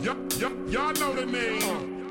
Y'all know the name.